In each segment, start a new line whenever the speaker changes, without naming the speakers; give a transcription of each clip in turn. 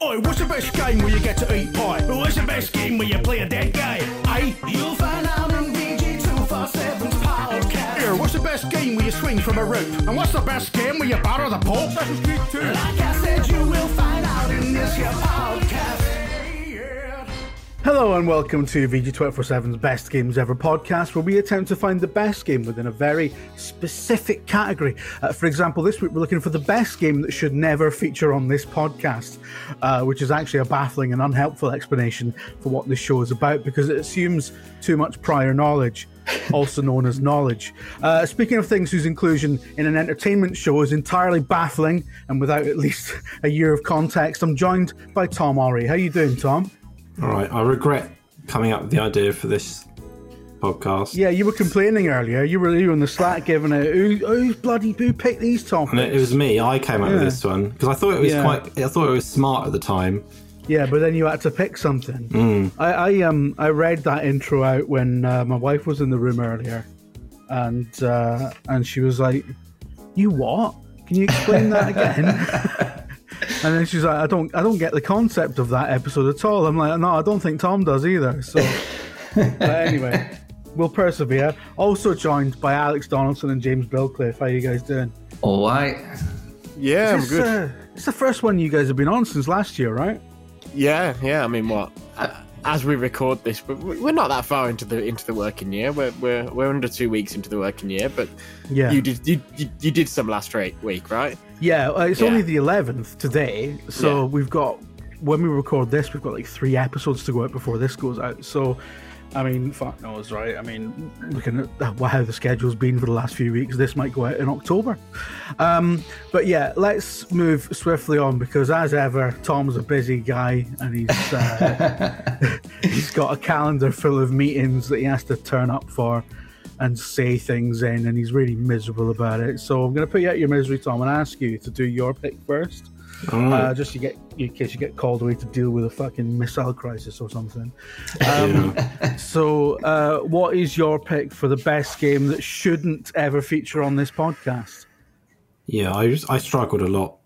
Oi, what's the best game where you get to eat pie? What's the best game where you play a dead guy? Aye, you'll find out in VG247's podcast. Here, what's the best game where you swing from a rope? And what's the best game where you batter the Pope? Assassin's Creed 2. Like I said, you will find out in this here podcast.
Hello and welcome to VG247's Best Games Ever podcast, where we attempt to find the best game within a very specific category. Uh, for example, this week we're looking for the best game that should never feature on this podcast, uh, which is actually a baffling and unhelpful explanation for what this show is about because it assumes too much prior knowledge. Also known as knowledge. Uh, speaking of things whose inclusion in an entertainment show is entirely baffling and without at least a year of context, I'm joined by Tom Orry. How are you doing, Tom?
All right, I regret coming up with the idea for this podcast.
Yeah, you were complaining earlier. You were you were on the Slack giving it. Who, who's bloody who picked these topics?
And it, it was me. I came up
Yeah.
with this one because I thought it was
Yeah.
quite. I thought it was smart at the time.
Yeah, but then you had to pick something.
Mm.
I, I um I read that intro out when uh, my wife was in the room earlier, and uh, and she was like, "You what? Can you explain that again?" And then she's like, "I don't I don't get the concept of that episode at all." I'm like, "No, I don't think Tom does either." So, but anyway, we'll persevere. Also joined by Alex Donaldson and James Billcliffe. How are you guys doing?
All right.
Yeah, I'm
It's,
good.
uh, it's the first one you guys have been on since last year, right?
yeah, yeah. I mean, what? Uh, As we record this, we- we're not that far into the into the working year. We're we're, we're under two weeks into the working year. But
Yeah.
you did you, you, you did some last week, right?
Yeah, uh, it's
Yeah.
only the 11th today, so
Yeah.
we've got when we record this, we've got like three episodes to go out before this goes out. So, I mean, fuck knows, right? I mean, looking at how the schedule's been for the last few weeks, this might go out in October. Um, but yeah, let's move swiftly on because, as ever, Tom's a busy guy and he's uh, he's got a calendar full of meetings that he has to turn up for and say things in, and he's really miserable about it. So I'm going to put you out your misery, Tom, and ask you to do your pick first, uh, just to get in case you get called away to deal with a fucking missile crisis or something. Um, so, uh, what is your pick for the best game that shouldn't ever feature on this podcast?
yeah, I just, I struggled a lot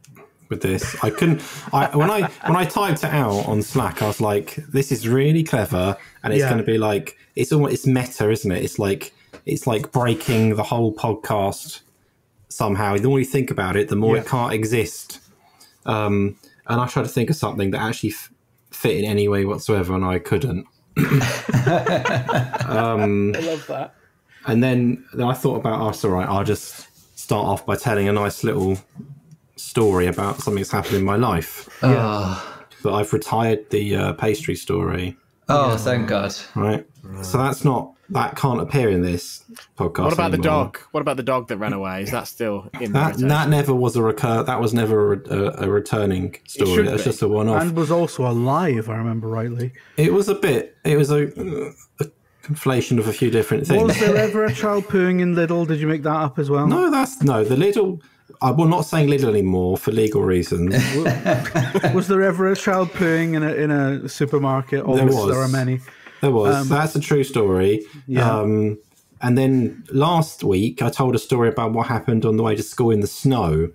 with this. I couldn't. I when I when I typed it out on Slack, I was like, "This is really clever," and it's
Yeah.
going to be like it's almost it's meta, isn't it? It's like it's like breaking the whole podcast somehow. The more you think about it, the more
Yeah.
it can't exist. Um, and I tried to think of something that actually f- fit in any way whatsoever, and I couldn't.
I love that.
And then, then I thought about, oh, all right. I'll just start off by telling a nice little story about something that's happened in my life.
Oh,
But I've retired the uh, pastry story,
oh thank God.
right? So that's not that can't appear in this podcast.
What about the dog? What about the dog that ran away? Is that still in
That
the
that never was a recur. That was never a, a, a returning story.
should
That's just a one-off.
And was also a lie, if I remember rightly.
It was a bit. It was a, a conflation of a few different things.
Was there ever a child pooing in Lidl? Did you make that up as well?
No, that's no. The little. I'm not saying little anymore for legal reasons.
Was there ever a child pooing in a in a supermarket? Oh,
There
there, are many.
There was. That's a true story.
Um, Yeah.
Um, and then last week, I told a story about what happened on the way to school in the snow.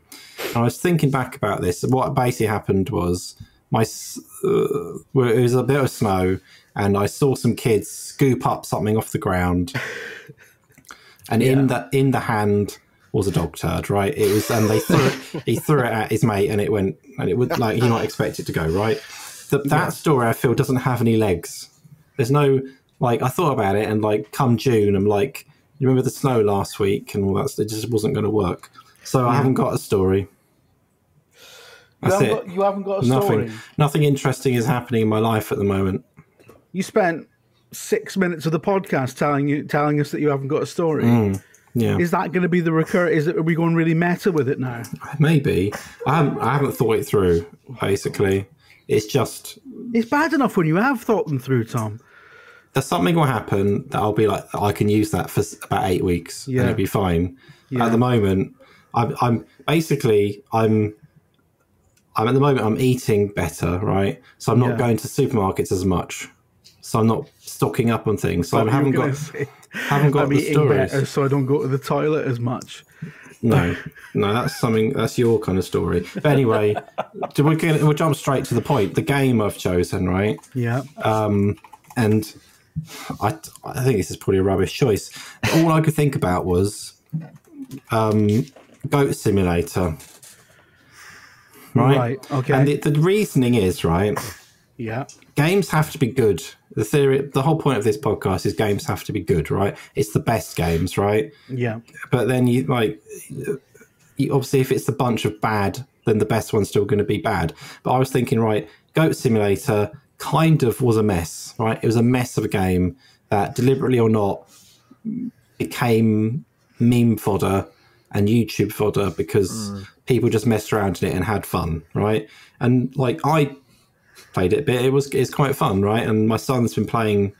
And I was thinking back about this. What basically happened was my s- uh, well, it was a bit of snow, and I saw some kids scoop up something off the ground, and in the in the hand was a dog turd. Right? It was, and they threw it, he threw it at his mate, and it went, and it would like you might expect it to go right. The, that story I feel doesn't have any legs. There's no like I thought about it and like come June I'm like you remember the snow last week and all that it just wasn't going to work. So I haven't got a story.
You haven't,
it.
got, you haven't got a
nothing
story.
nothing interesting is happening in my life at the moment.
You spent six minutes of the podcast telling you telling us that you haven't got a story.
Mm. Yeah.
Is that going to be the recur? Is it? Are we going really meta with it now?
Maybe. I haven't I haven't thought it through basically. It's just
It's bad enough when you have thought them through, Tom.
There's something will happen that I'll be like, I can use that for about eight weeks
Yeah.
and it'll be fine.
Yeah.
At the moment, I'm, I'm basically I'm I'm at the moment I'm eating better, right? So I'm not
Yeah.
going to supermarkets as much. So I'm not stocking up on things. So I haven't got
say?
haven't got
I'm
the stories.
better so I don't go to the toilet as much.
No, no, that's something. That's your kind of story. But anyway, do we get, we'll jump straight to the point. The game I've chosen, right?
Yeah.
Um, and I, I think this is probably a rubbish choice. All I could think about was um, Goat Simulator. Right.
Right, okay.
And the, the reasoning is right.
yeah.
Games have to be good. The theory, the whole point of this podcast is games have to be good, right? It's the best games, right?
Yeah.
but then you like you, obviously if it's a bunch of bad then the best one's still going to be bad but i was thinking right goat simulator kind of was a mess right? It was a mess of a game that deliberately or not became meme fodder and youtube fodder because people just messed around in it and had fun right? And like i played it a bit. It was it's quite fun right? And my son's been playing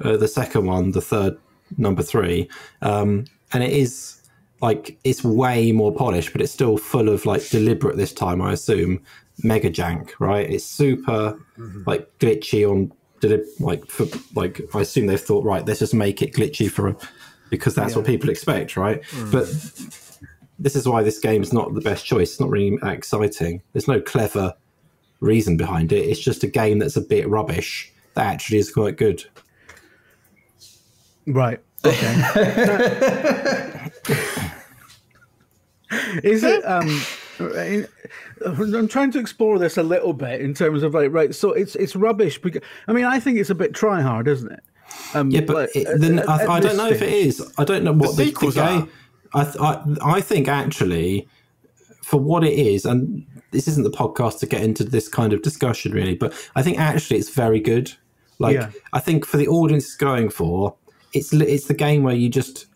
uh, the second one, the third number three, um, and it is like it's way more polished, but it's still full of like deliberate this time. I assume mega jank, right? It's super like glitchy on deli- like for like I assume they've thought right, let's just make it glitchy for a because that's what people expect, right? But this is why this game is not the best choice. It's not really that exciting. There's no clever reason behind it. It's just a game that's a bit rubbish that actually is quite good.
Right. Okay. Is it? Um, I'm trying to explore this a little bit in terms of like, right. So it's it's rubbish because I mean I think it's a bit try hard, isn't it? Um,
Yeah, but
like,
it, then
at-
I,
at
I don't know if it is. I don't know what the, the
sequels are.
game. I, I I think actually, for what it is, and this isn't the podcast to get into this kind of discussion really, but I think actually it's very good. Like
Yeah.
I think for the audience it's going for, it's it's the game where you just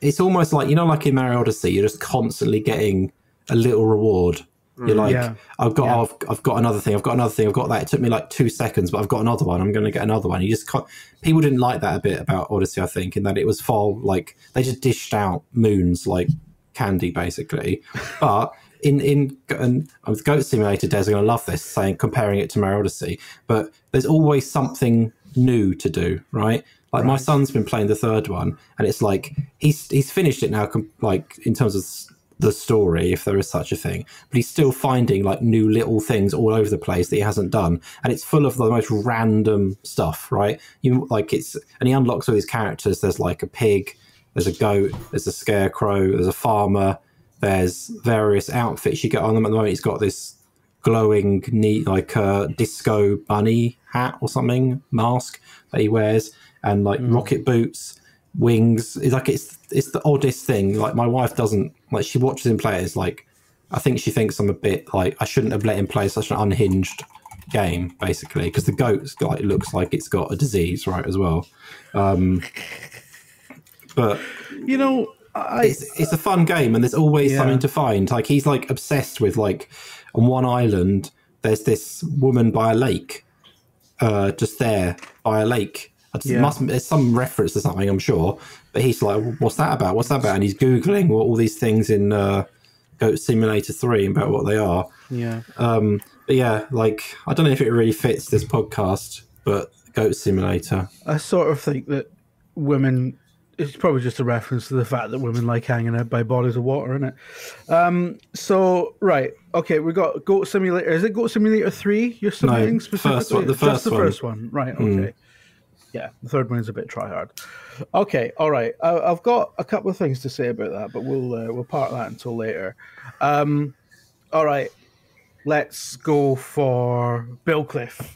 it's almost like you know like in Mario Odyssey you're just constantly getting a little reward. You're mm. like,
Yeah.
I've got,
Yeah.
I've, I've got another thing, I've got another thing, I've got that. It took me like two seconds, but I've got another one. I'm going to get another one. You just can't. People didn't like that a bit about Odyssey, I think, in that it was far like they just dished out moons like candy, basically. But in in and with Goat Simulator, Des are going to love this, saying comparing it to Mario Odyssey. But there's always something new to do, right? Like my son's been playing the third one, and it's like he's he's finished it now, like in terms of the story, if there is such a thing. But he's still finding like new little things all over the place that he hasn't done, and it's full of the most random stuff, right? You like it's and he unlocks all these characters. There's like a pig, there's a goat, there's a scarecrow, there's a farmer, there's various outfits you get on them. At the moment, he's got this glowing, neat like a disco bunny hat or something mask that he wears, and like hmm. rocket boots, wings. It's like it's it's the oddest thing. Like my wife doesn't like she watches him play. It's like I think she thinks I'm a bit like I shouldn't have let him play such an unhinged game, basically, because the goat's got it looks like it's got a disease, right, as well. Um, but
You know, I
it's it's a fun game and there's always
Yeah.
something to find like he's like obsessed with like on one island there's this woman by a lake uh just there by a lake
Yeah.
must there's some reference to something i'm sure but he's like what's that about what's that about and he's googling what all these things in uh goat simulator 3 about what they are
yeah.
um but yeah like i don't know if it really fits this podcast but goat simulator
I sort of think that women. It's probably just a reference to the fact that women like hanging out by bodies of water, isn't it? Um, so right, okay, we got Goat Simulator. Is it Goat Simulator three? You're submitting
first
specifically.
one- the
Just
first
the
one. Hmm.
first one, right? Okay. Yeah, the third one is a bit try hard. Okay, all right. I, I've got a couple of things to say about that, but we'll uh, we'll park that until later. Um, all right, let's go for Billcliffe.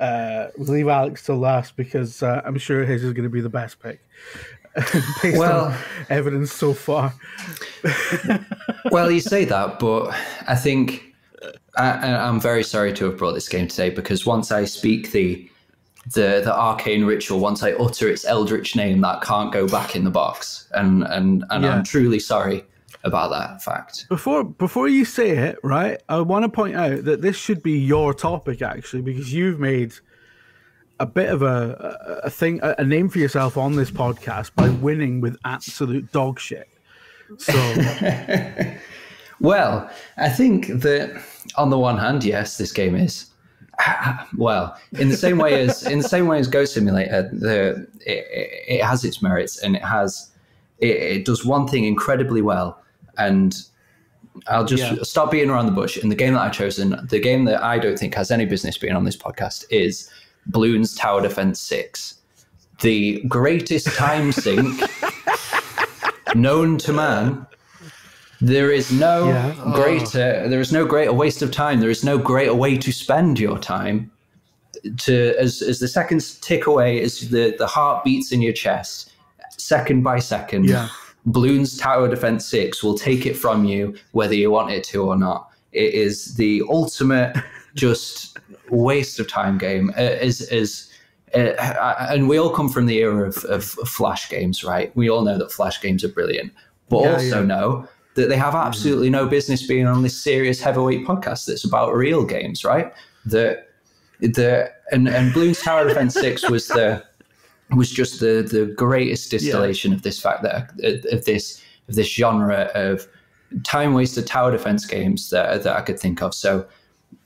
Uh, we'll leave Alex till last because uh, I'm sure his is going to be the best pick based
Well-
on evidence so far.
Well, you say that, but I think I, I'm very sorry to have brought this game today because once I speak the the the arcane ritual, once I utter its eldritch name, that can't go back in the box, and and and
Yeah.
I'm truly sorry about that fact.
Before before you say it, right? I want to point out that this should be your topic actually because you've made a bit of a a, thing, a name for yourself on this podcast by winning with absolute dog shit. So
Well, I think that on the one hand, yes, this game is well in the same way as in the same way as Goat Simulator. The it, it has its merits and it has it, it does one thing incredibly well, and I'll just
Yeah.
stop being around the bush. And the game that I've chosen, the game that I don't think has any business being on this podcast, is Bloons Tower Defense Six, the greatest time sink known to man. There is no
Yeah.
greater there is no greater waste of time. There is no greater way to spend your time. To as as the seconds tick away, as the, the heart beats in your chest, second by second,
Yeah.
Bloons Tower Defense 6 will take it from you whether you want it to or not. It is the ultimate just waste of time game. Uh, is is uh, and we all come from the era of, of Flash games, right? We all know that Flash games are brilliant, but
Yeah,
also
yeah.
Know that they have hmm. absolutely no business being on this serious heavyweight podcast that's about real games, right? The the and and Bloons Tower Defense Six was the was just the the greatest distillation of this fact that of this of this genre of time wasted tower defense games that that I could think of. So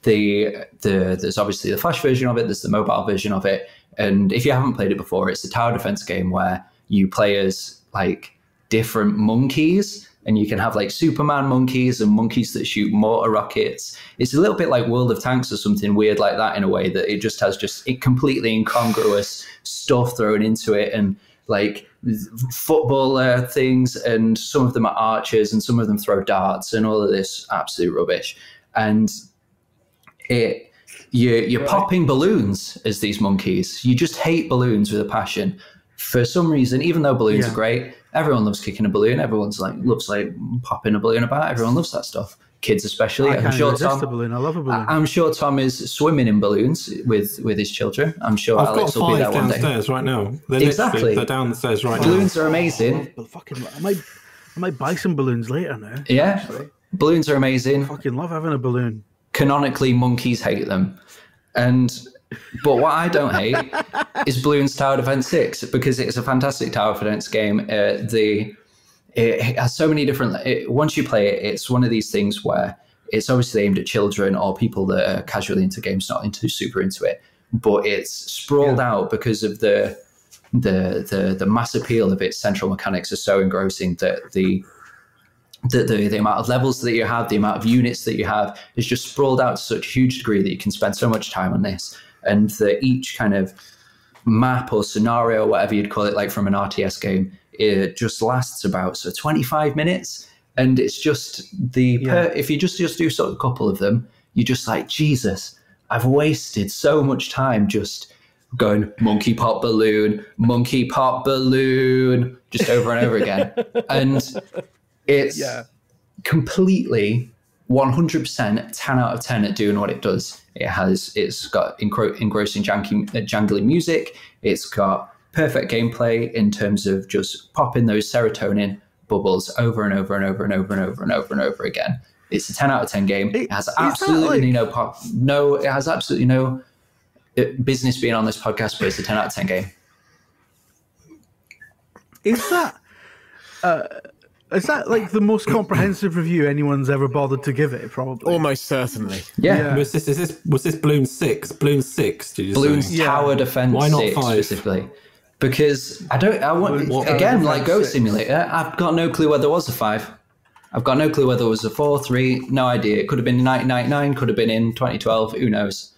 the the there's obviously the flash version of it, there's the mobile version of it, and if you haven't played it before, it's a tower defense game where you play as like different monkeys. And you can have like Superman monkeys and monkeys that shoot mortar rockets. It's a little bit like World of Tanks or something weird like that in a way that it just has just completely incongruous stuff thrown into it and like football uh, things and some of them are archers and some of them throw darts and all of this absolute rubbish and it you, you're popping balloons as these monkeys you just hate balloons with a passion for some reason even though balloons
Yeah.
are great everyone loves kicking a balloon everyone's like loves like popping a balloon about everyone loves that stuff kids especially
I
i'm
can't
sure
resist
tom
a balloon. I love a balloon.
I- I'm sure Tom is swimming in balloons with with his children. I'm sure
I've got
Alex will be there
five
one day.
downstairs right now. They're
Exactly.
They're downstairs right now.
Balloons are amazing.
But fucking, I might, I might buy some balloons later now.
Yeah, balloons are amazing.
I Fucking love having a balloon.
Canonically, monkeys hate them, and but what I don't hate is Bloons Tower Defense Six because it's a fantastic tower defense game. Uh, the it has so many different. It, once you play it, it's one of these things where it's obviously aimed at children or people that are casually into games, not into super into it. But it's sprawled out because of the the the the mass appeal of its central mechanics are so engrossing that the the, the, the amount of levels that you have, the amount of units that you have is just sprawled out to such a huge degree that you can spend so much time on this. And that each kind of map or scenario, whatever you'd call it, like from an RTS game, it just lasts about so 25 minutes. And it's just the per, if you just just do sort of a couple of them, you're just like Jesus, I've wasted so much time just going monkey pop balloon, monkey pop balloon, just over and over again. and it's
Yeah.
completely 100% 10 out of 10 at doing what it does. It has, it's got engro- engrossing janky, uh, jangly music. It's got perfect gameplay in terms of just popping those serotonin bubbles over and over and over and over and over and over and over again. It's a 10 out of 10 game. It has absolutely
like-
no pop, no, it has absolutely no uh, business being on this podcast, but it's a 10 out of 10 game.
Is that, uh, is that like the most comprehensive review anyone's ever bothered to give it? Probably.
Almost certainly.
Yeah.
Yeah.
Was this, is this was this Bloom six? Bloom six? Did you
Bloons
say?
Yeah.
Tower Defense
Why not
6
five?
specifically. Because I don't, I want,
Bloons Tower
again, like Go
6.
Simulator, I've got no clue whether there was a five. I've got no clue whether it was a four, three, no idea. It could have been in 1999, could have been in 2012, who knows.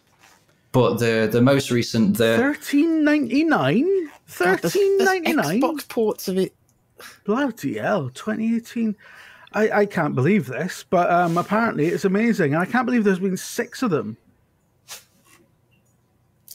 But the the most recent, the
Thirteen ninety nine.
God, there's-
Thirteen
there's
ninety nine.
Xbox ports of it.
Bloody hell, 2018. I, I can't believe this, but um, apparently it's amazing. And I can't believe there's been six of them.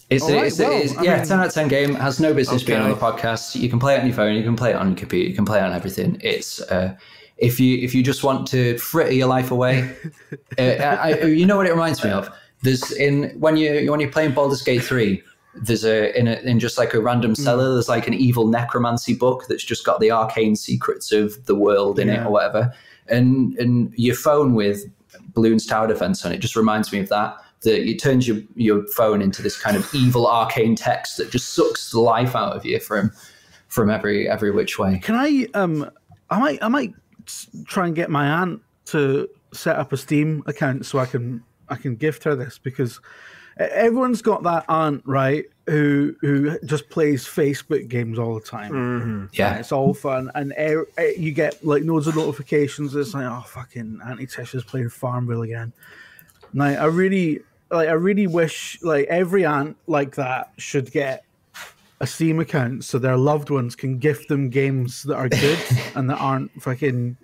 It's,
All right,
it's,
well,
it's yeah,
mean-
10 out of 10 game. Has no business being on the podcast. You can play it on your phone, you can play it on your computer, you can play it on everything. It's uh, if you if you just want to fritter your life away, uh, I, I- you know what it reminds me of. There's in when you when you're playing Baldur's Gate 3, there's a in a, in just like a random
Hmm.
cellar, there's like an evil necromancy book that's just got the arcane secrets of the world in it or whatever. And and your phone with Bloons Tower Defense on it just reminds me of that. that it turns your your phone into this kind of evil arcane text that just sucks the life out of you from from every every which way.
Can I um I might I might try and get my aunt to set up a Steam account so I can I can gift her this because everyone's got that aunt right who who just plays Facebook games all the time. And
Yeah,
it's all fun, and er, er- you get like loads of notifications. It's like, oh fucking Auntie Tisha's playing Farmville again. Now I really like I really wish like every aunt like that should get a Steam account so their loved ones can gift them games that are good and that aren't fucking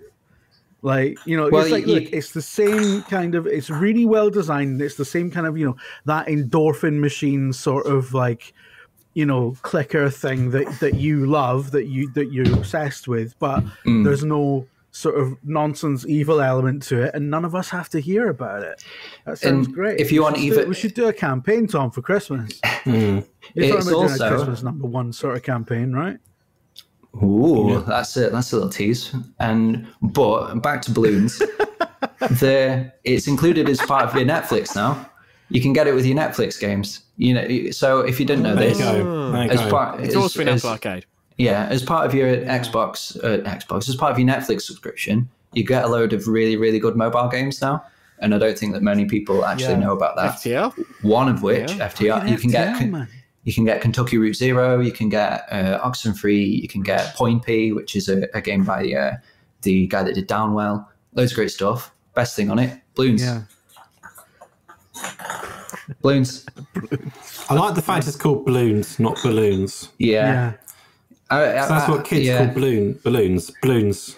like you know
Well,
it's like
you-
look it's the same kind of it's really well designed. It's the same kind of you know that endorphin machine sort of like you know clicker thing that that you love that you that you're obsessed with but
Mm.
there's no sort of nonsense evil element to it and none of us have to hear about it. That sounds
And
great.
if you want even-
we should do a campaign tom for christmas. You're
It's
talking about doing
also-
a christmas number one sort of campaign right
Ooh, that's a that's a little tease. And but back to balloons. the it's included as part of your Netflix now. You can get it with your Netflix games. You know, so if you didn't know
There you
this,
go. There
as
go.
part
It's
as-
also been
as-
Apple Arcade.
yeah, as part of your Xbox, uh, Xbox, as part of your Netflix subscription, you get a load of really, really good mobile games now. And I don't think that many people actually
Yeah.
know about that.
FTL.
One of which,
Yeah.
FTL, you can get
man.
You can get Kentucky Route Zero, you can get uh, Oxenfree, you can get Poinpy, which is a, a game by uh, the guy that did Downwell. Loads of great stuff. Best thing on it, balloons.
yeah
Balloons.
I like the fact it's called balloons, not balloons.
Yeah.
yeah
I- I-
That's what kids
yeah.
call balloon balloons. Balloons.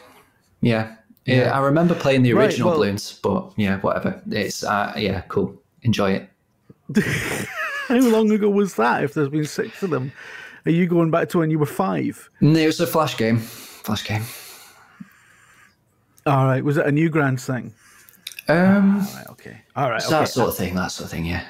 Yeah. yeah. I remember playing the
Right,
original
well-
balloons, but yeah, whatever. It's uh, yeah, cool. Enjoy it.
How long ago was that? If there's been six of them, are you going back to when you were five?
No, It was a flash game. Flash game.
All right. Was it a new grand thing?
Um,
Right. Okay. All right.
it's
Okay.
that sort of thing. That sort of thing. Yeah.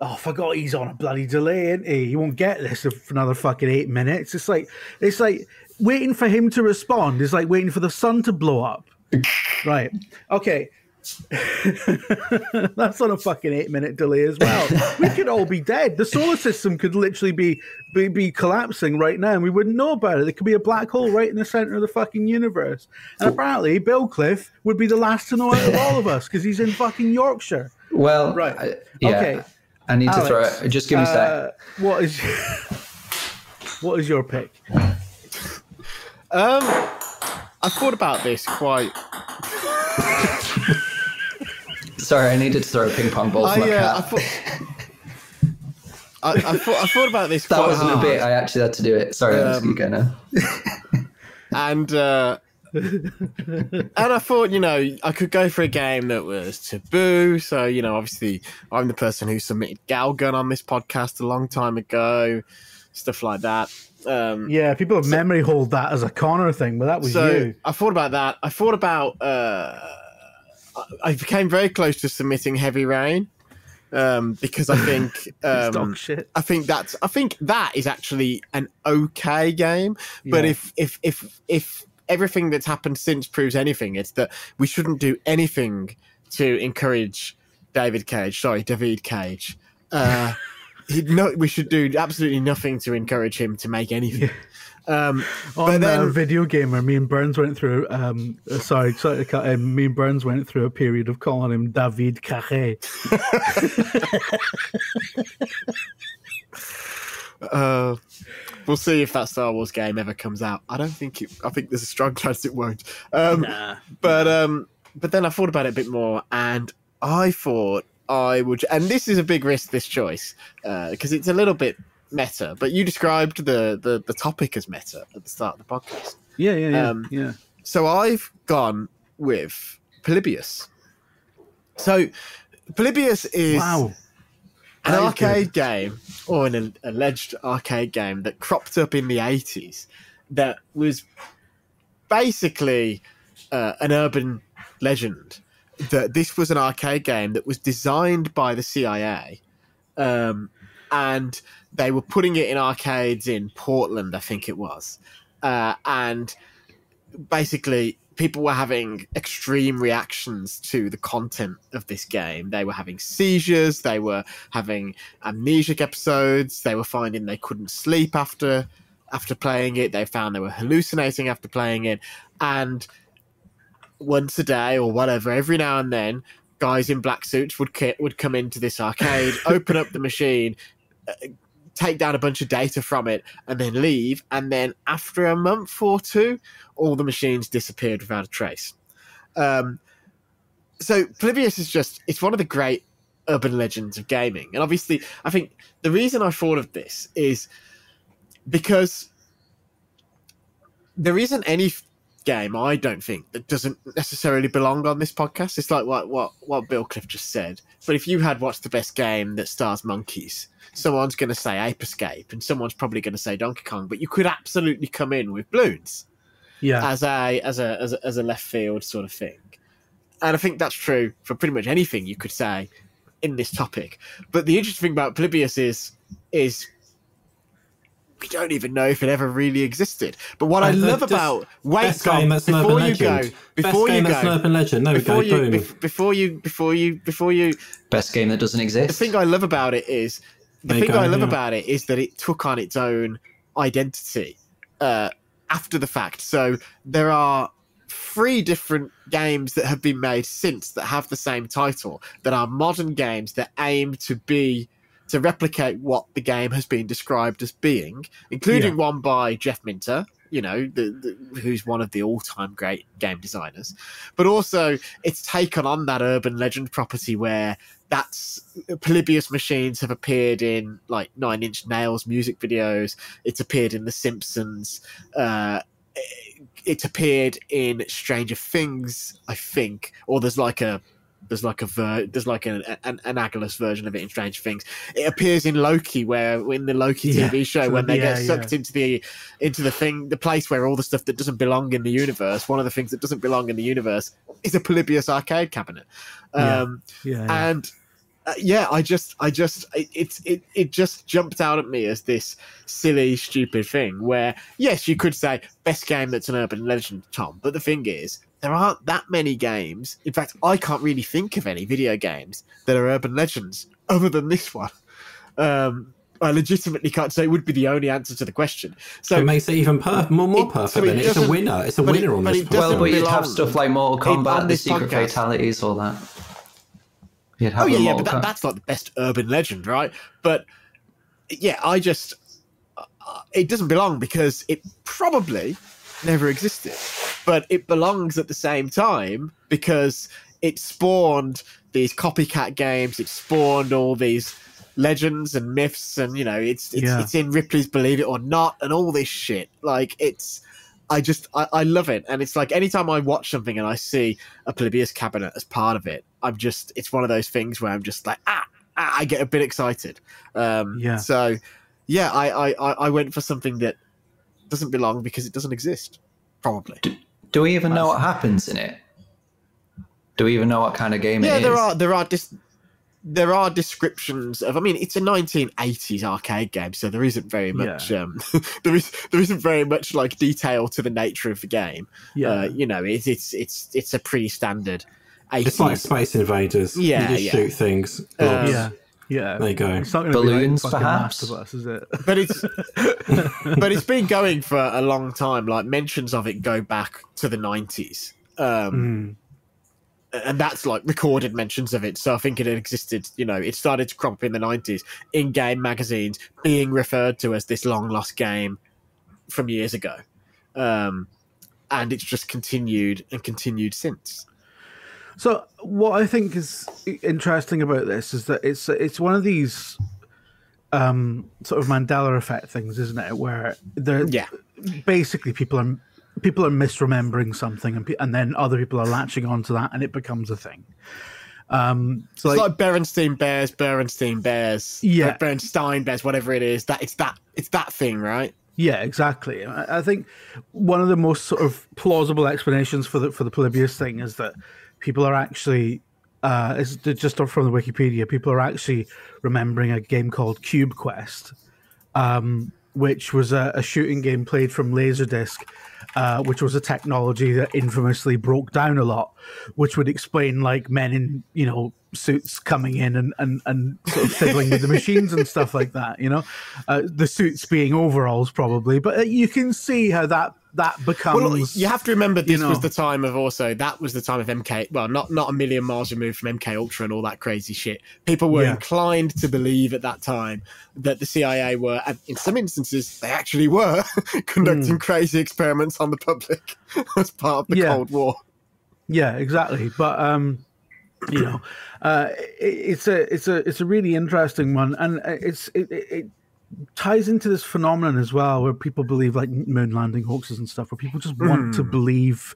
Oh, I forgot he's on a bloody delay, isn't he? He won't get this for another fucking eight minutes. It's like it's like waiting for him to respond is like waiting for the sun to blow up. right. Okay. That's on a fucking eight minute delay as well. we could all be dead. The solar system could literally be, be be collapsing right now, and we wouldn't know about it. There could be a black hole right in the center of the fucking universe. And apparently, Billcliffe would be the last to know out of all of us because he's in fucking Yorkshire.
Well,
Right.
I- yeah.
Okay.
I need to throw it. Just give me a sec.
Uh, what is what is your pick?
Um, I thought about this quite.
Sorry, I needed to throw a ping pong ball for my
I, uh, I
cat.
thought. I, I thought I thought about this.
that
quite
wasn't a bit. I actually had to do it. Sorry, I'm just
Um,
going now.
and uh, and I thought, you know, I could go for a game that was taboo. So, you know, obviously, I'm the person who submitted Galgun on this podcast a long time ago, stuff like that. Um,
Yeah, people have memory hold that as a Connor thing, but that was
so
you.
I thought about that. I thought about. Uh, I- became very close to submitting Heavy Rain um, because I think. Um,
shit.
I think that's I think that is actually an okay game. But
Yeah.
if if if if everything that's happened since proves anything, it's that we shouldn't do anything to encourage David Cage. Sorry, David Cage. Uh, he, no, we should do absolutely nothing to encourage him to make anything. Um,
On
but then,
uh, Video Gamer, me and Burns went through. Um, uh, sorry, sorry to cut. Um, me and Burns went through a period of calling him David Carré.
uh, we'll see if that Star Wars game ever comes out. I don't think it. I think there's a strong chance it won't. Um,
Nah.
but um but then i thought about it a bit more and i thought i would and this is a big risk this choice because it's a little bit meta but you described the, the the topic as meta at the start of the podcast
Yeah, yeah, yeah,
Um,
yeah.
so i've gone with polybius so polybius is
Wow.
an arcade game or an alleged arcade game that cropped up in the 80s that was basically uh, an urban legend that this was an arcade game that was designed by the CIA um, and they were putting it in arcades in Portland, I think it was. Uh, and basically, people were having extreme reactions to the content of this game. They were having seizures, they were having amnesic episodes, they were finding they couldn't sleep after after playing it. They found they were hallucinating after playing it, and once a day or whatever, every now and then, guys in black suits would ki- would come into this arcade, open up the machine, take down a bunch of data from it, and then leave. And then after a month or two, all the machines disappeared without a trace. Um, so Polybius is just it's one of the great urban legends of gaming. And obviously, I think the reason I thought of this is because there isn't any game I don't think that doesn't necessarily belong on this podcast. It's like what what what Billcliffe just said. But if you had what's the best game that stars monkeys, someone's going to say Ape Escape, and someone's probably going to say Donkey Kong. But you could absolutely come in with balloons
Yeah.
as a as a as a, as a left field sort of thing. And I think that's true for pretty much anything you could say in this topic. But the interesting thing about Polybius is is we don't even know if it ever really existed. But what I,
I-
love
just-
about wait
Best
Tom,
game that's an
before
urban
you go
legend.
before
Best
you
game
go
urban legend. There we
before
go.
you
Boom.
bef- before you before you before you
Best game that doesn't exist.
the thing I love about it is the
There
thing
go,
I love
yeah.
about it is that it took on its own identity uh, after the fact. So there are three different games that have been made since that have the same title that are modern games that aim to be to replicate what the game has been described as being, including
Yeah.
one by Jeff Minter. You know, the, the, who's one of the all-time great game designers, but also it's taken on that urban legend property where that's Polybius machines have appeared in like Nine Inch Nails music videos. It's appeared in The Simpsons. Uh, it appeared in Stranger Things, I think, or there's like a there's like a ver- there's like an, an analogous version of it in Strange Things. It appears in Loki, where in the Loki
Yeah,
TV show, when they
yeah,
get sucked into the into the thing, the place where all the stuff that doesn't belong in the universe. One of the things that doesn't belong in the universe is a Polybius arcade cabinet.
Yeah.
Um,
yeah. yeah.
and uh, yeah i just i just it, it it it just jumped out at me as this silly stupid thing where yes you could say best game that's an urban legend tom but the thing is there aren't that many games in fact i can't really think of any video games that are urban legends other than this one um I legitimately can't say it would be the only answer to the question. So
it makes it even per- more, more
It-
perfect.
so it
then. it's a winner. It's a
but it-
winner on this.
doesn't
well, but you'd have stuff like Mortal Kombat, the secret
podcast.
fatalities, all that.
Oh yeah, yeah, but that, that's like the best urban legend, right? But yeah, I just uh, it doesn't belong because it probably never existed, but it belongs at the same time because it spawned these copycat games. It spawned all these legends and myths, and you know, it's it's,
Yeah.
it's in Ripley's Believe It or Not, and all this shit. Like it's. I just I, I love it, and it's like anytime I watch something and I see a Polybius cabinet as part of it, I'm just it's one of those things where I'm just like ah, ah I get a bit excited. Um,
Yeah.
So yeah, I, I I I went for something that doesn't belong because it doesn't exist. Probably.
Do we even know what happens in it? Do we even know what kind of game
Yeah,
it is?
Yeah, there are there are dis- there are descriptions of. I mean, it's a 1980s arcade game, so there isn't very much. Um, there is there isn't very much like detail to the nature of the game.
yeah.
Uh, you know, it's it's it's it's a pretty standard. 80s.
It's like Space Invaders.
Yeah,
you just
yeah.
shoot things.
Um,
yeah. Yeah.
There you go.
It's not gonna
Balloons,
be like fucking
perhaps?
Us, is it?
but it's but it's been going for a long time. Like mentions of it go back to the nineties, um,
Mm.
And that's like recorded mentions of it. So I think it existed. You know, it started to crop up in the nineties in game magazines, being referred to as this long lost game from years ago, um, and it's just continued and continued since.
So what I think is interesting about this is that it's it's one of these um, sort of Mandela effect things, isn't it? Where they're
Yeah.
basically people are people are misremembering something, and and then other people are latching onto that, and it becomes a thing. Um, so
It's
like,
like Berenstein Bears, Berenstein Bears,
Yeah.
Berenstein Bears, whatever it is. That it's that it's that thing, right?
Yeah, exactly. I I think one of the most sort of plausible explanations for the for the Polybius thing is that people are actually uh, is just from the Wikipedia. People are actually remembering a game called Cube Quest, um, which was a, a shooting game played from Laserdisc uh, which was a technology that infamously broke down a lot, which would explain like men in you know suits coming in and and, and sort of fiddling with the machines and stuff like that. You know, uh, the suits being overalls probably, but uh, you can see how that that becomes.
Well, you have to remember this
you know-
was the time of also that was the time of MK. Well, not not a million miles removed from MK Ultra and all that crazy shit. People were
Yeah.
inclined to believe at that time that the CIA were, in some instances, they actually were conducting crazy experiments on the public as part of the.
Yeah.
Cold War.
Yeah, exactly. But um, you know, uh, it, it's a it's a it's a really interesting one, and uh, it's it, it, it ties into this phenomenon as well, where people believe like moon landing hoaxes and stuff, where people just want to believe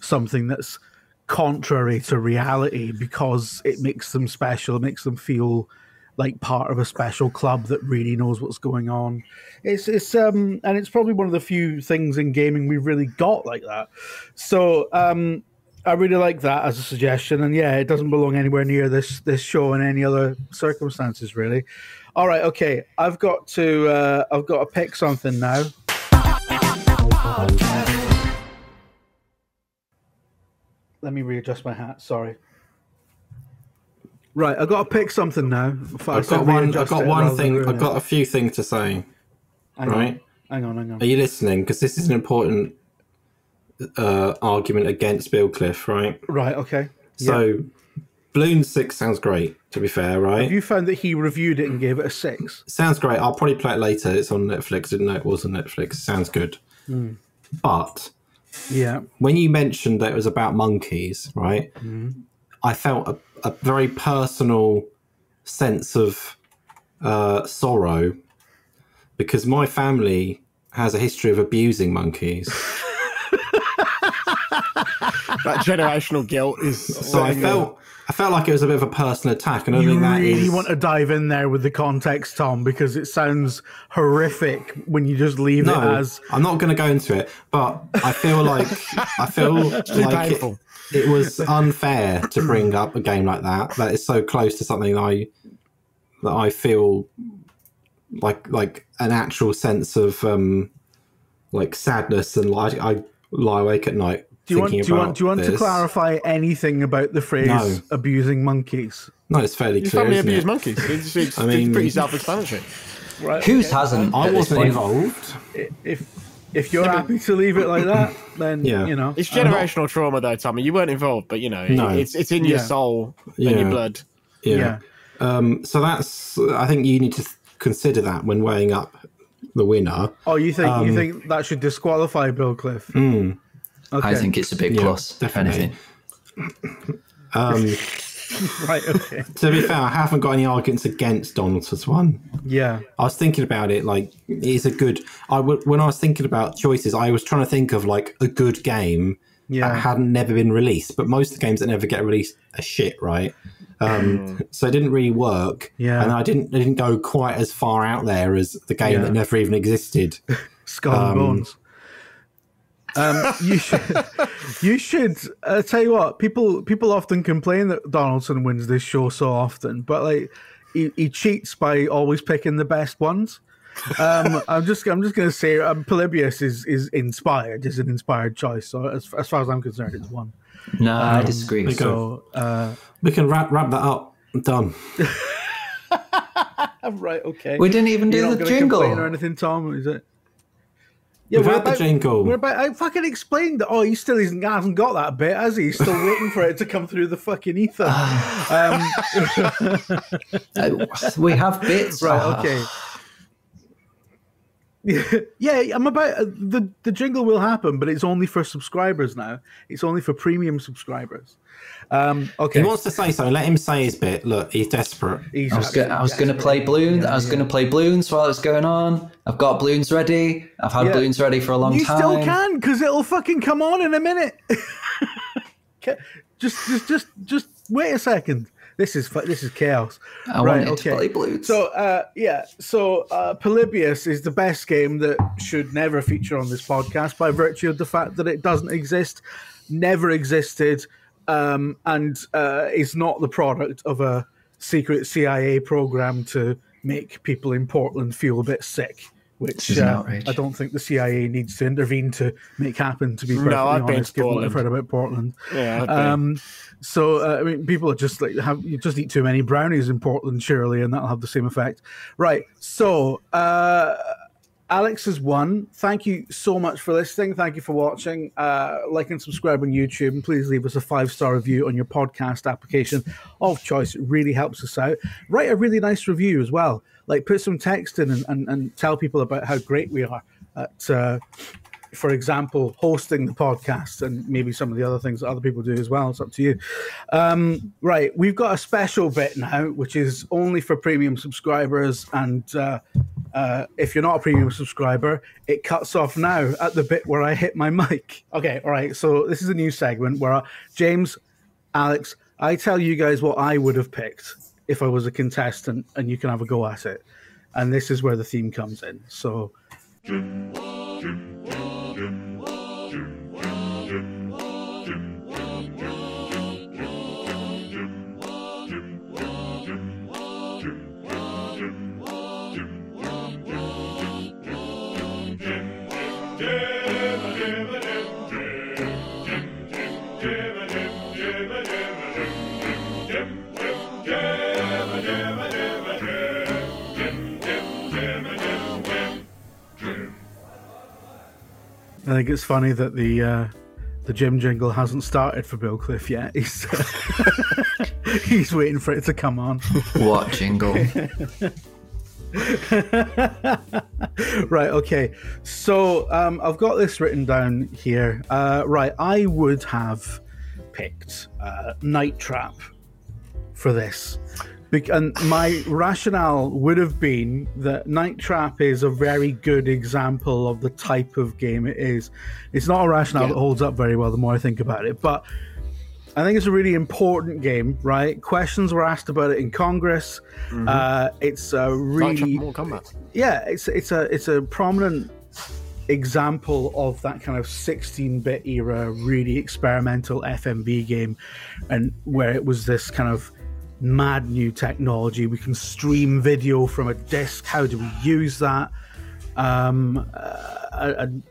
something that's contrary to reality because it makes them special, it makes them feel like part of a special club that really knows what's going on. It's it's um and it's probably one of the few things in gaming we've really got like that. So um I really like that as a suggestion, and yeah, it doesn't belong anywhere near this this show in any other circumstances, really. All right, okay, I've got to uh, I've got to pick something now. Let me readjust my hat. Sorry. Right, I've got to pick something now.
I've got one. I've got one thing. I've
it.
got a few things to say.
Hang on,
right.
Hang on, hang on.
Are you listening? Because this is an important uh, argument against Billcliffe, right?
Right, okay.
So, Bloon Six sounds great. To be fair, right?
Have you found that he reviewed it and gave it a six?
Sounds great. I'll probably play it later. It's on Netflix. Didn't know it was on Netflix. Sounds good.
Hmm.
But
Yeah.
when you mentioned that it was about monkeys, right? I felt a, a very personal sense of uh, sorrow because my family has a history of abusing monkeys.
That generational guilt is.
So I felt I felt like it was a bit of a personal attack, and I
You
think that
really
is-
want to dive in there with the context, Tom, because it sounds horrific when you just leave it
No,
as
I'm not going to go into it, but I feel like I feel like it, it was unfair to bring up a game like that that is so close to something I that I feel like like an actual sense of um like sadness and like I lie awake at night
Do you want? Do you want? Do you want to clarify anything about the phrase
No.
"abusing monkeys"?
No, it's fairly
Your
clear.
family
isn't
abused
it?
monkeys. It's, it's,
I mean-
it's pretty self-explanatory.
Right.
Whose hasn't?
I wasn't involved.
If if you're happy to leave it like that, then
Yeah.
you know.
It's
I'm not-
generational trauma, though, Tommy. You weren't involved, but you know,
No.
it's it's in your soul and
Yeah.
your blood.
Yeah.
yeah.
Um, so that's I think you need to consider that when weighing up the winner.
Oh, you think
Um,
you think that should disqualify Billcliffe? Okay.
I think it's a big
Yeah,
plus. if
definitely.
anything.
Um,
right. Okay.
to be fair, I haven't got any arguments against Donaldson's one.
Yeah.
I was thinking about it like it's a good. I w- when I was thinking about choices, I was trying to think of like a good game
Yeah.
that hadn't never been released. But most of the games that never get released are shit, right? Um, so it didn't really work.
Yeah.
and I didn't I didn't go quite as far out there as the game
Yeah.
that never even existed.
Skull and
Um,
bones. Um, you should, you should uh, tell you what. People, people often complain that Donaldson wins this show so often, but like he, he cheats by always picking the best ones. Um, I'm just, I'm just gonna say, um, Polybius is is inspired. Is an inspired choice. So as, as far as I'm concerned, it's one.
No, I disagree.
there you
So,
go.
uh,
We can wrap wrap that up. I'm done.
right, okay.
We didn't even
You're
do
not
the jingle.
or anything, Tom? Is it? Yeah,
We've
we're
had the jingle.
We're about, I fucking explained that. Oh, he still isn't, hasn't got that bit, has he? He's still waiting for it to come through the fucking ether. um,
Uh, we have bits.
right, okay. yeah, I'm about uh, the the jingle will happen, but it's only for subscribers now. It's only for premium subscribers. Um, okay,
He wants to say something. Let him say his bit. Look, he's desperate.
He's
I was, go- I was going to play balloons. I was going to play balloons while it's going on. I've got balloons ready. I've had
Yeah.
balloons ready for a long
You
time.
You still can because it'll fucking come on in a minute. Just, just, just, just wait a second. This is this is chaos.
I wanted to play balloons.
So, uh, yeah, so uh, Polybius is the best game that should never feature on this podcast by virtue of the fact that it doesn't exist, never existed, um, and uh, is not the product of a secret CIA program to make people in Portland feel a bit sick which uh. I don't think the CIA needs to intervene to make happen. To be
No,
perfectly
I've been
honest, given what I've heard about Portland.
Yeah, I've.
Um, so uh, I mean, people are just like have you just eat too many brownies in Portland, surely, and that'll have the same effect, right? So. Uh, Alex has won. Thank you so much for listening. Thank you for watching. Uh, like and subscribe on YouTube. And please leave us a five star review on your podcast application of choice. It really helps us out. Write a really nice review as well. Like put some text in and, and, and tell people about how great we are at, uh, for example, hosting the podcast and maybe some of the other things that other people do as well. It's up to you. Um, right. We've got a special bit now, which is only for premium subscribers. And uh, uh, if you're not a premium subscriber, it cuts off now at the bit where I hit my mic. Okay, all right. So this is a new segment where James, Alex, I tell you guys what I would have picked if I was a contestant, and you can have a go at it. And this is where the theme comes in. So him. I think it's funny that the uh, the gym jingle hasn't started for Billcliffe yet. He's he's waiting for it to come on.
What jingle?
right. Okay. So um, I've got this written down here. Uh, right. I would have picked uh, Night Trap for this. And my rationale would have been that Night Trap is a very good example of the type of game it is. It's not a rationale that holds up very well the more I think about it, but I think it's a really important game, right? Questions were asked about it in Congress. Uh, it's a really yeah, it's it's a it's a prominent example of that kind of 16-bit era, really experimental FMV game, and where it was this kind of mad new technology. We can stream video from a disc. How do we use that? Um, uh, and,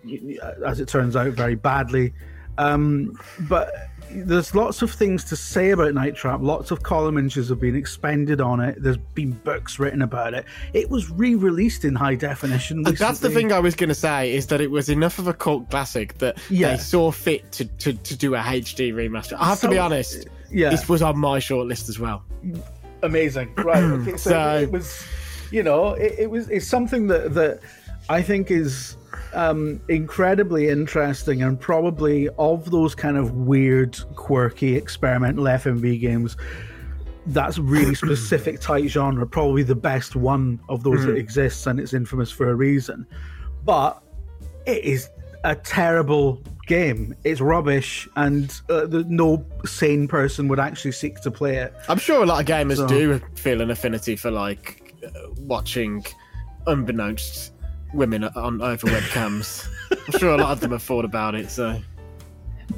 as it turns out, very badly. Um, but there's lots of things to say about Night Trap. Lots of column inches have been expended on it. There's been books written about it. It was re-released in high definition.
That's the thing I was going to say is that it was enough of a cult classic that
Yeah.
they saw fit to, to, to do a HD remaster. I have to be honest.
Yeah.
This was on my short list as well.
amazing right okay, so,
So-
it was you know it, it was it's something that that i think is um incredibly interesting and probably of those kind of weird quirky experimental fmv games that's really specific tight genre probably the best one of those that exists and it's infamous for a reason but it is a terrible game it's rubbish and uh, the, no sane person would actually seek to play it
I'm sure a lot of gamers
So-
do feel an affinity for like uh, watching unbeknownst women on over webcams. I'm sure a lot of them have thought about it. So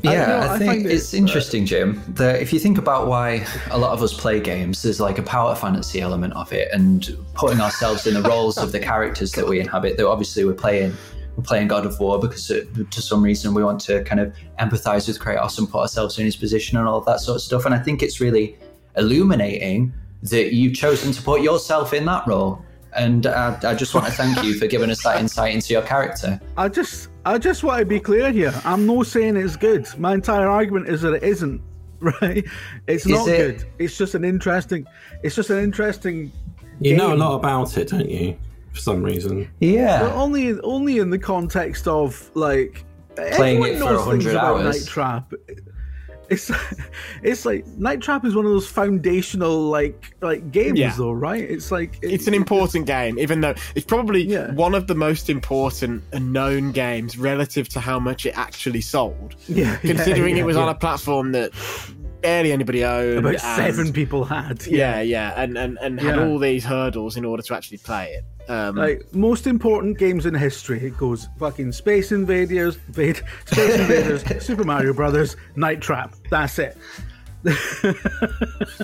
Yeah,
know,
I,
I
think
find it-
it's interesting, Jim. That if you think about why a lot of us play games, there's like a power fantasy element of it, and putting ourselves in the roles of the characters that we inhabit. That obviously we're playing, we're playing God of War because uh to some reason we want to kind of empathize with Kratos and put ourselves in his position and all of that sort of stuff. And I think it's really illuminating that you've chosen to put yourself in that role. And uh, I just want to thank you for giving us that insight into your character.
I just I just want to be clear here. I'm not saying it's good. My entire argument is that it isn't. Right? It's not
it-
good. It's just an interesting. It's just an interesting.
You know a lot about it, don't you? For some reason.
Yeah.
But only only in the context of like
Playing
everyone
it for
knows things
100
about
hours.
Night Trap. It's it's like Night Trap is one of those foundational like like games
Yeah.
though, right? It's like
it's an important game, even though it's probably
Yeah.
one of the most important and known games relative to how much it actually sold.
yeah,
Considering
yeah,
it was
yeah.
on a platform that barely anybody owned.
about
and-
seven people had.
Yeah, yeah, and and, and had all these hurdles in order to actually play it. Um,
Like most important games in history, it goes fucking Space Invaders, Invade, Space Invaders, Super Mario Brothers, Night Trap. That's it.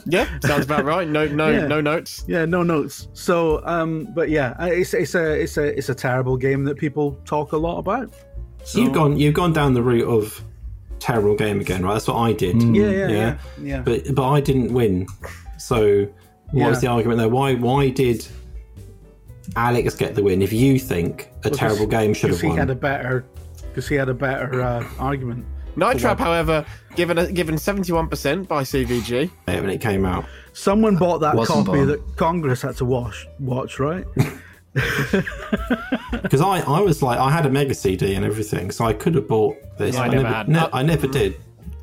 Yeah, sounds about right. No, no,
Yeah.
no notes.
Yeah, no notes. So, um, but yeah, it's it's a it's a it's a terrible game that people talk a lot about.
So you've gone you've gone down the route of terrible game again, right? That's what I did.
Yeah, yeah, yeah, yeah.
But but I didn't win. So what was the argument there? Why why did Alex get the win if you think a terrible game should have
Because he
won?
had a better because he had a better uh, argument.
Night Trap, however, given a, given seventy one percent by CVG.
Yeah, when it came out.
Someone bought that
Wasn't
copy
born.
that Congress had to watch, watch, right?
Because I, I was like I had a mega CD and everything, so I could have bought this.
I
I,
never
never,
had-
ne-
uh,
I never did.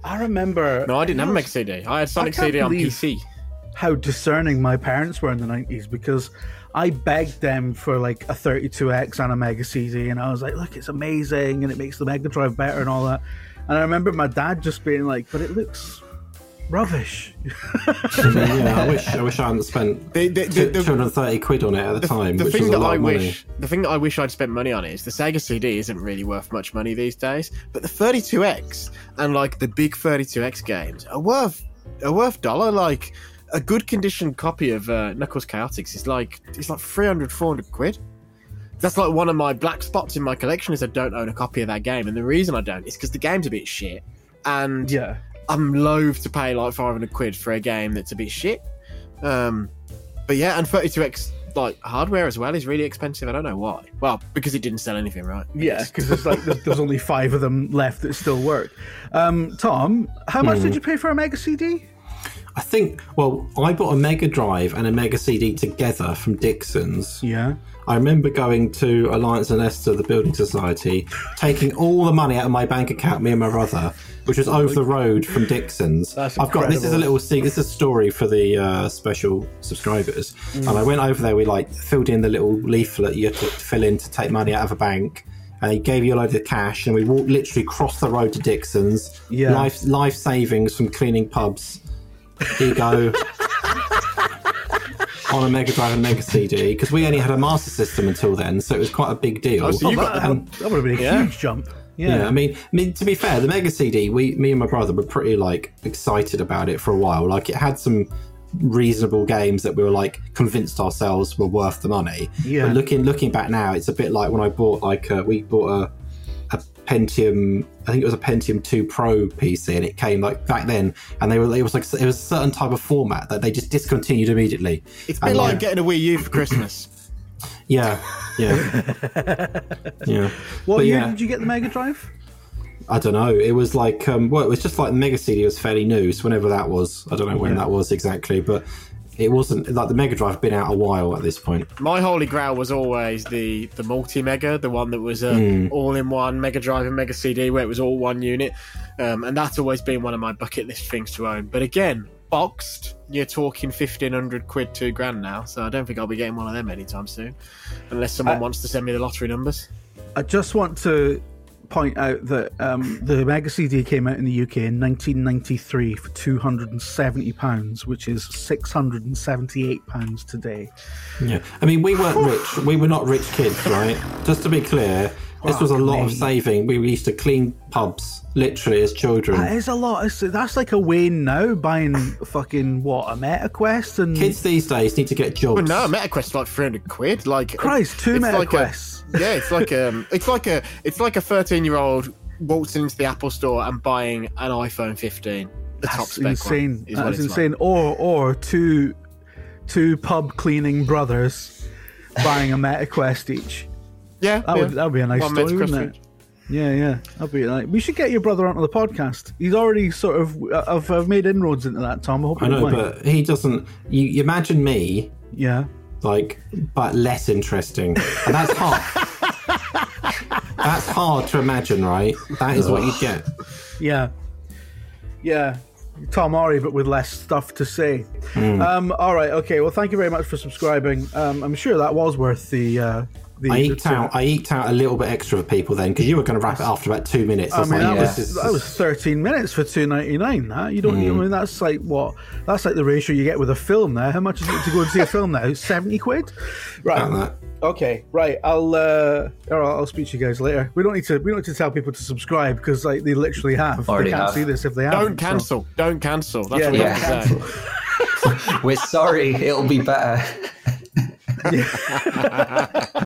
I remember.
No, I didn't have a Mega CD. I had Sonic
can't
CD on PC.
how discerning my parents were in the 90s because I begged them for like a 32X and a Mega CD, and I was like, look, it's amazing and it makes the Mega Drive better and all that. And I remember my dad just being like, but it looks rubbish.
yeah, I wish I wish I hadn't spent
The- the- the-
two
the-
hundred and thirty quid on it at the, time,
the
which
thing
was a
that
lot
I
of money.
wish, the thing that I wish I'd spent money on is the Sega CD isn't really worth much money these days, but the 32X and like the big 32X games are worth are worth dollar. Like a good condition copy of uh, Knuckles Chaotix is like it's like 300, 400 quid. That's like one of my black spots in my collection is I don't own a copy of that game, and the reason I don't is because the game's a bit shit, and
Yeah.
I'm loath to pay like 500 quid for a game that's a bit shit. Um, but yeah, and 32x like hardware as well is really expensive. I don't know why. Well, because it didn't sell anything, right?
Yeah, because there's like there's, there's only five of them left that still work. Um, Tom, how much did you pay for a Mega CD?
I think. Well, I bought a Mega Drive and a Mega CD together from Dixon's.
Yeah.
I remember going to Alliance and Leicester, the building society, taking all the money out of my bank account, me and my brother, which was over the road from Dixon's.
That's
I've got this is a little see this is a story for the uh, special subscribers.
Mm.
And I went over there, we like filled in the little leaflet you had to fill in to take money out of a bank. And he gave you a load of cash, and we walked literally across the road to Dixon's.
Yeah.
Life life savings from cleaning pubs. Here you go. on a Mega Drive and Mega CD because we only had a Master System until then, so it was quite a big deal.
Oh, so you got
that,
and-
that would have been a
Yeah.
huge jump.
yeah.
Yeah.
I mean, I mean, to be fair, the Mega CD, we, me and my brother were pretty like excited about it for a while. Like, it had some reasonable games that we were like convinced ourselves were worth the money.
Yeah.
But looking looking back now, it's a bit like when I bought like uh, we bought a a Pentium. I think it was a Pentium Two Pro PC, and it came like back then, and they were it was like it was a certain type of format that they just discontinued immediately.
It's a bit
And,
like
yeah.
getting a Wii U for Christmas.
Yeah, yeah, yeah.
What
But
year
yeah.
did you get the Mega Drive?
I don't know. It was like, um, well, it was just like the Mega CD was fairly new, so whenever that was, I don't know when that was exactly, but it wasn't like the Mega Drive had been out a while at this point.
My holy grail was always the the multi mega, the one that was uh,
Hmm.
all in one Mega Drive and Mega CD, where it was all one unit, um, and that's always been one of my bucket list things to own. But again, boxed, you're talking fifteen hundred quid, two grand now. So I don't think I'll be getting one of them anytime soon, unless someone wants to send me the lottery numbers.
I just want to point out that um, the Mega CD came out in the UK in 1993 for 270 pounds, which is 678 pounds today.
Yeah, I mean, we weren't rich. We were not rich kids, right? Just to be clear, this was a lot of saving. We used to clean pubs literally as children.
That is a lot. It's, that's like a Wayne now buying fucking what a MetaQuest and
Kids these days need to get jobs.
But no, MetaQuest's like three hundred quid. Like
Christ, two
it's like a- yeah, it's like um, it's like a it's like a thirteen year old waltzing into the Apple store and buying an iPhone fifteen. The top
That's
spec one
insane.
is what
That's
it's like.
insane. Or or two two pub cleaning brothers buying a MetaQuest each.
Yeah,
That
yeah.
would that would be a nice
One
story, wouldn't it? Yeah, yeah, that'd be like. We should get your brother onto the podcast. He's already sort of. uh, I've, I've made inroads into that, Tom. I hope
I know,
mind.
but he doesn't. You, you imagine me
yeah,
like but less interesting and that's hard that's hard to imagine right that is what you get
yeah, yeah. Tom Orry, but with less stuff to say.
Hmm.
Um, all right, okay. Well, thank you very much for subscribing. Um, I'm sure that was worth the. Uh, the,
I eked out. I eked out a little bit extra of people then because you were going to wrap it after about two minutes. I,
mean, that,
yeah.
was, that was thirteen minutes for two ninety nine. That you don't. Mm. I
hmm.
mean, that's like what? That's like the ratio you get with a film There, How much is it to go and see a film now? Seventy quid, right? Okay, right. I'll uh, or I'll, speak to you guys later. We don't need to. We don't need to tell people to subscribe because like they literally have.
Already
they can't
have.
see this if they
don't cancel. So. Don't cancel. That's
yeah,
what yeah. Cancel.
We're sorry. It'll be better.